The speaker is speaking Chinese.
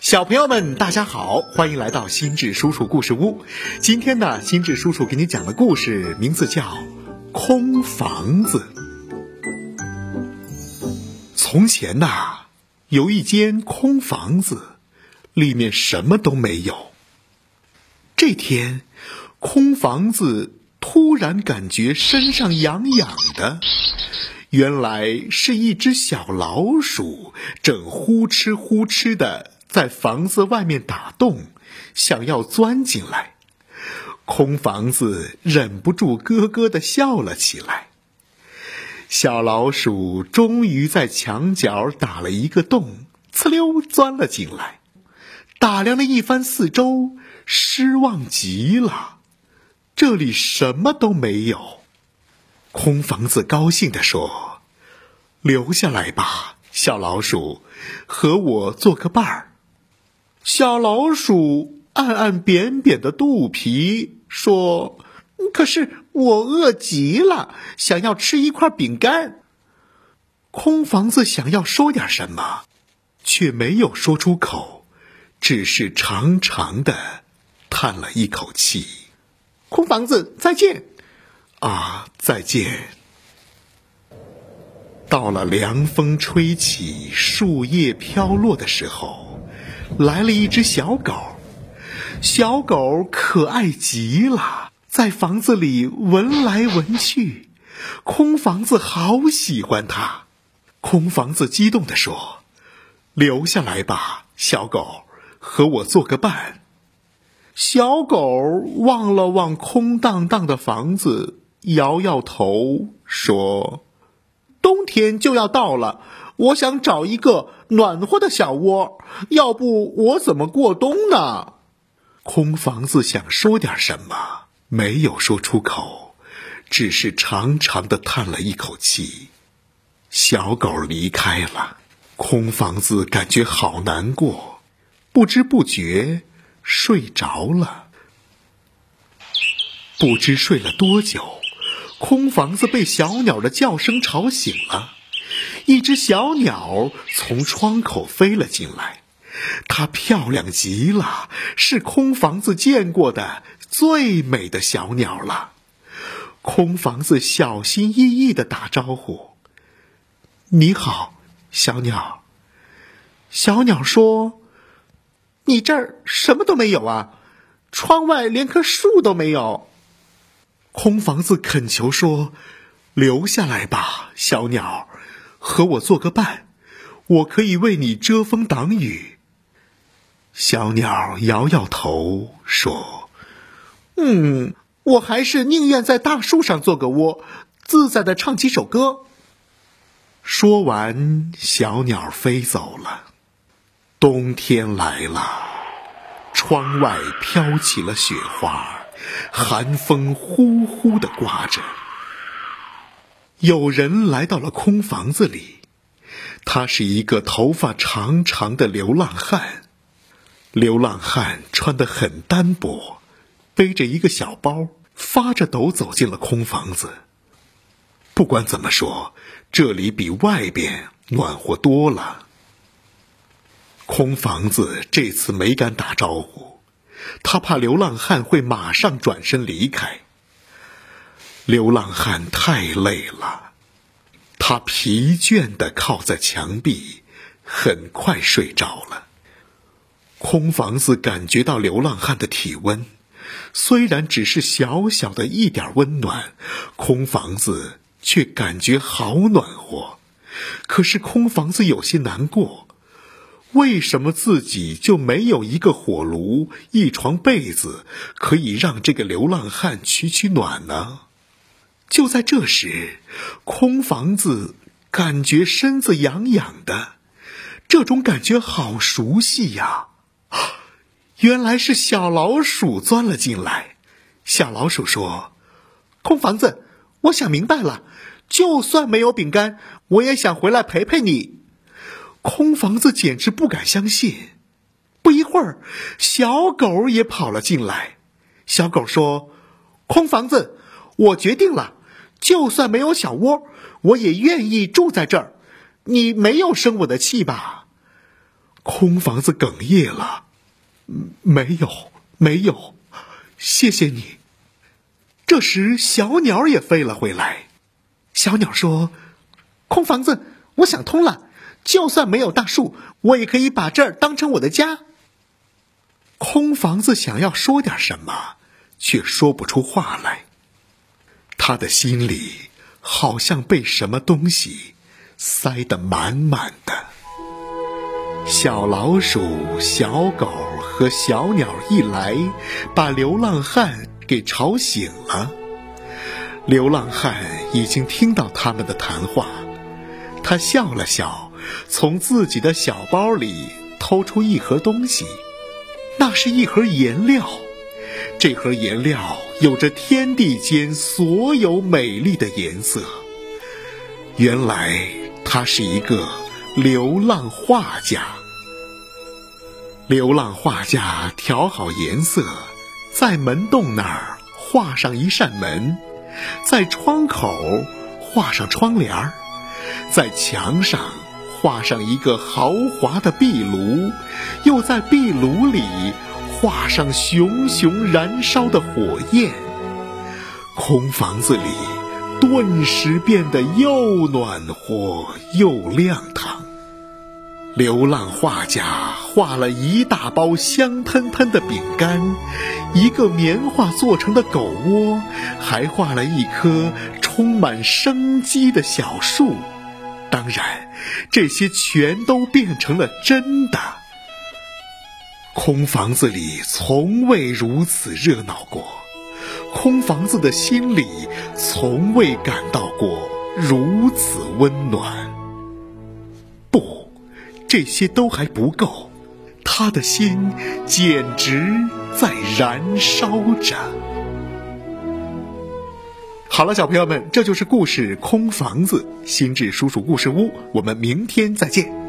小朋友们，大家好，欢迎来到心智叔叔故事屋。今天呢，心智叔叔给你讲的故事名字叫《空房子》。从前呐，有一间空房子，里面什么都没有。这天，空房子突然感觉身上痒痒的，原来是一只小老鼠正呼哧呼哧的在房子外面打洞，想要钻进来。空房子忍不住咯咯的笑了起来。小老鼠终于在墙角打了一个洞，呲溜钻了进来，打量了一番四周，失望极了。这里什么都没有。空房子高兴地说：“留下来吧，小老鼠，和我做个伴儿。”小老鼠按按扁扁的肚皮，说：“可是我饿极了，想要吃一块饼干。”空房子想要说点什么，却没有说出口，只是长长的叹了一口气。空房子，再见！啊，再见！到了凉风吹起、树叶飘落的时候，来了一只小狗。小狗可爱极了，在房子里闻来闻去。空房子好喜欢它。空房子激动地说：“留下来吧，小狗，和我做个伴。”小狗望了望空荡荡的房子，摇摇头说：“冬天就要到了，我想找一个暖和的小窝，要不我怎么过冬呢？”空房子想说点什么，没有说出口，只是长长的叹了一口气。小狗离开了，空房子感觉好难过，不知不觉。睡着了，不知睡了多久，空房子被小鸟的叫声吵醒了。一只小鸟从窗口飞了进来，它漂亮极了，是空房子见过的最美的小鸟了。空房子小心翼翼的打招呼：“你好，小鸟。”小鸟说。你这儿什么都没有啊，窗外连棵树都没有。空房子恳求说：“留下来吧，小鸟，和我做个伴，我可以为你遮风挡雨。”小鸟摇摇头说：“嗯，我还是宁愿在大树上做个窝，自在的唱几首歌。”说完，小鸟飞走了。冬天来了，窗外飘起了雪花，寒风呼呼的刮着。有人来到了空房子里，他是一个头发长长的流浪汉。流浪汉穿得很单薄，背着一个小包，发着抖走进了空房子。不管怎么说，这里比外边暖和多了。空房子这次没敢打招呼，他怕流浪汉会马上转身离开。流浪汉太累了，他疲倦的靠在墙壁，很快睡着了。空房子感觉到流浪汉的体温，虽然只是小小的一点温暖，空房子却感觉好暖和。可是空房子有些难过。为什么自己就没有一个火炉、一床被子，可以让这个流浪汉取取暖呢？就在这时，空房子感觉身子痒痒的，这种感觉好熟悉呀！原来是小老鼠钻了进来。小老鼠说：“空房子，我想明白了，就算没有饼干，我也想回来陪陪你。”空房子简直不敢相信。不一会儿，小狗也跑了进来。小狗说：“空房子，我决定了，就算没有小窝，我也愿意住在这儿。你没有生我的气吧？”空房子哽咽了：“没有，没有，谢谢你。”这时，小鸟也飞了回来。小鸟说：“空房子，我想通了，就算没有大树，我也可以把这儿当成我的家。”空房子想要说点什么，却说不出话来。他的心里好像被什么东西塞得满满的。小老鼠、小狗和小鸟一来，把流浪汉。给吵醒了。流浪汉已经听到他们的谈话，他笑了笑，从自己的小包里偷出一盒东西，那是一盒颜料。这盒颜料有着天地间所有美丽的颜色。原来他是一个流浪画家。流浪画家调好颜色。在门洞那儿画上一扇门，在窗口画上窗帘儿，在墙上画上一个豪华的壁炉，又在壁炉里画上熊熊燃烧的火焰。空房子里顿时变得又暖和又亮堂。流浪画家画了一大包香喷喷的饼干，一个棉花做成的狗窝，还画了一棵充满生机的小树。当然，这些全都变成了真的。空房子里从未如此热闹过，空房子的心里从未感到过如此温暖。不这些都还不够，他的心简直在燃烧着。好了，小朋友们，这就是故事《空房子》，心智叔叔故事屋，我们明天再见。